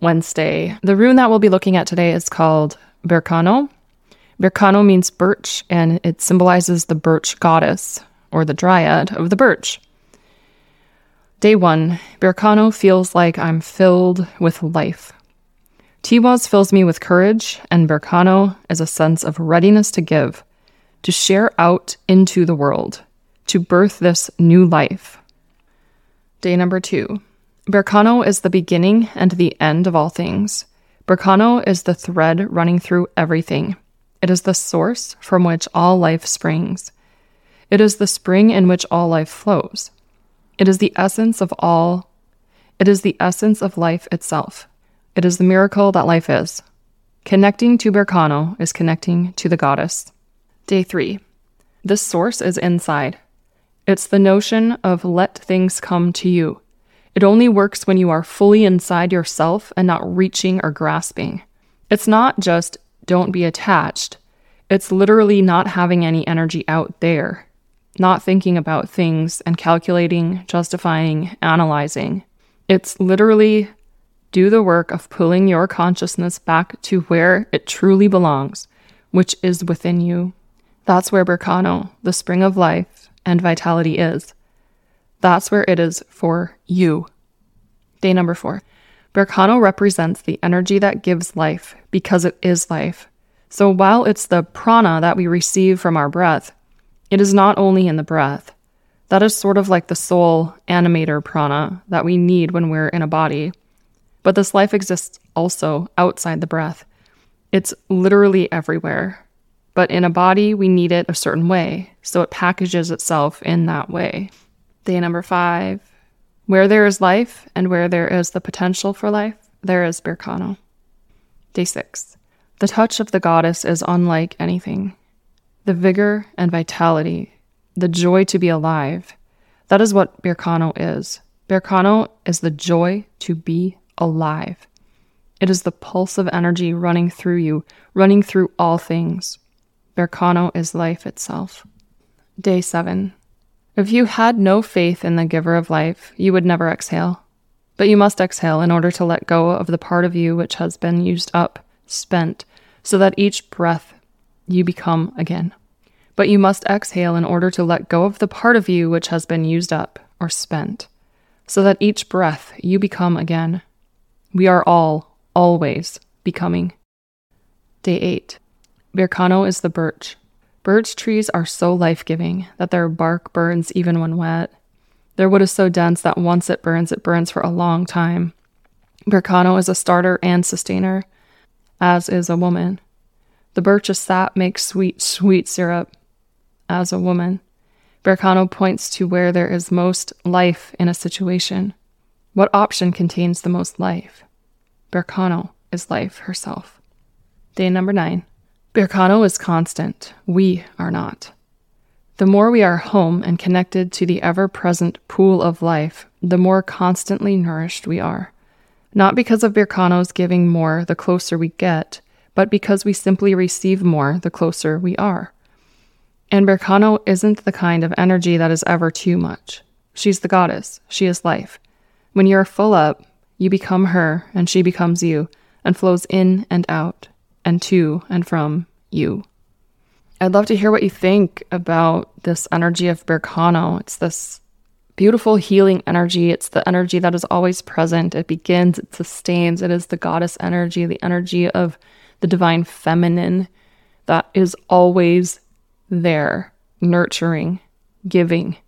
Wednesday. The rune that we'll be looking at today is called Berkano. Berkano means birch and it symbolizes the birch goddess or the dryad of the birch. Day one, Berkano feels like I'm filled with life. Tiwaz fills me with courage, and Berkano is a sense of readiness to give, to share out into the world, to birth this new life. Day number two, Berkano is the beginning and the end of all things. Berkano is the thread running through everything. It is the source from which all life springs. It is the spring in which all life flows. It is the essence of all. It is the essence of life itself. It is the miracle that life is. Connecting to Berkano is connecting to the goddess. Day three. This source is inside. It's the notion of let things come to you. It only works when you are fully inside yourself and not reaching or grasping. It's not just don't be attached, it's literally not having any energy out there, not thinking about things and calculating, justifying, analyzing. It's literally do the work of pulling your consciousness back to where it truly belongs, which is within you. That's where Berkano, the spring of life and vitality, is. That's where it is for you. Day number four. Berkano represents the energy that gives life because it is life. So while it's the prana that we receive from our breath, it is not only in the breath. That is sort of like the soul animator prana that we need when we're in a body. But this life exists also outside the breath. It's literally everywhere. But in a body, we need it a certain way, so it packages itself in that way. Day number five. Where there is life and where there is the potential for life, there is Berkano. Day six. The touch of the goddess is unlike anything. The vigor and vitality, the joy to be alive, that is what Berkano is. Berkano is the joy to be alive. It is the pulse of energy running through you, running through all things. Berkano is life itself. Day 7. If you had no faith in the giver of life, you would never exhale. But you must exhale in order to let go of the part of you which has been used up, spent, so that each breath you become again. But you must exhale in order to let go of the part of you which has been used up or spent, so that each breath you become again. We are all, always, becoming. Day 8. Berkano is the birch. Birch trees are so life giving that their bark burns even when wet. Their wood is so dense that once it burns, it burns for a long time. Berkano is a starter and sustainer, as is a woman. The birch's sap makes sweet, sweet syrup, as a woman. Berkano points to where there is most life in a situation. What option contains the most life? Berkano is life herself. Day number nine. Berkano is constant. We are not. The more we are home and connected to the ever present pool of life, the more constantly nourished we are. Not because of Berkano's giving more the closer we get, but because we simply receive more the closer we are. And Berkano isn't the kind of energy that is ever too much. She's the goddess, she is life. When you're full up, you become her and she becomes you and flows in and out and to and from you. I'd love to hear what you think about this energy of Berkano. It's this beautiful healing energy. It's the energy that is always present. It begins, it sustains. It is the goddess energy, the energy of the divine feminine that is always there, nurturing, giving,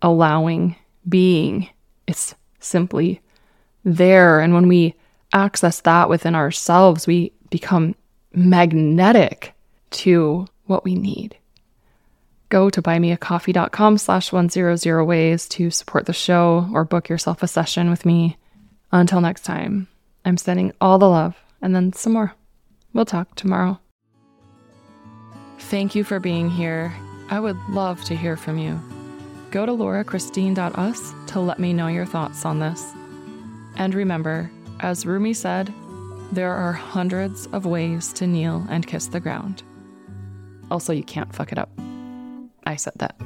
allowing, being. It's simply there. And when we access that within ourselves, we become magnetic to what we need. Go to buymeacoffee.com slash 100 ways to support the show or book yourself a session with me. Until next time, I'm sending all the love and then some more. We'll talk tomorrow. Thank you for being here. I would love to hear from you. Go to laurachristine.us to let me know your thoughts on this. And remember, as Rumi said, there are hundreds of ways to kneel and kiss the ground. Also, you can't fuck it up. I said that.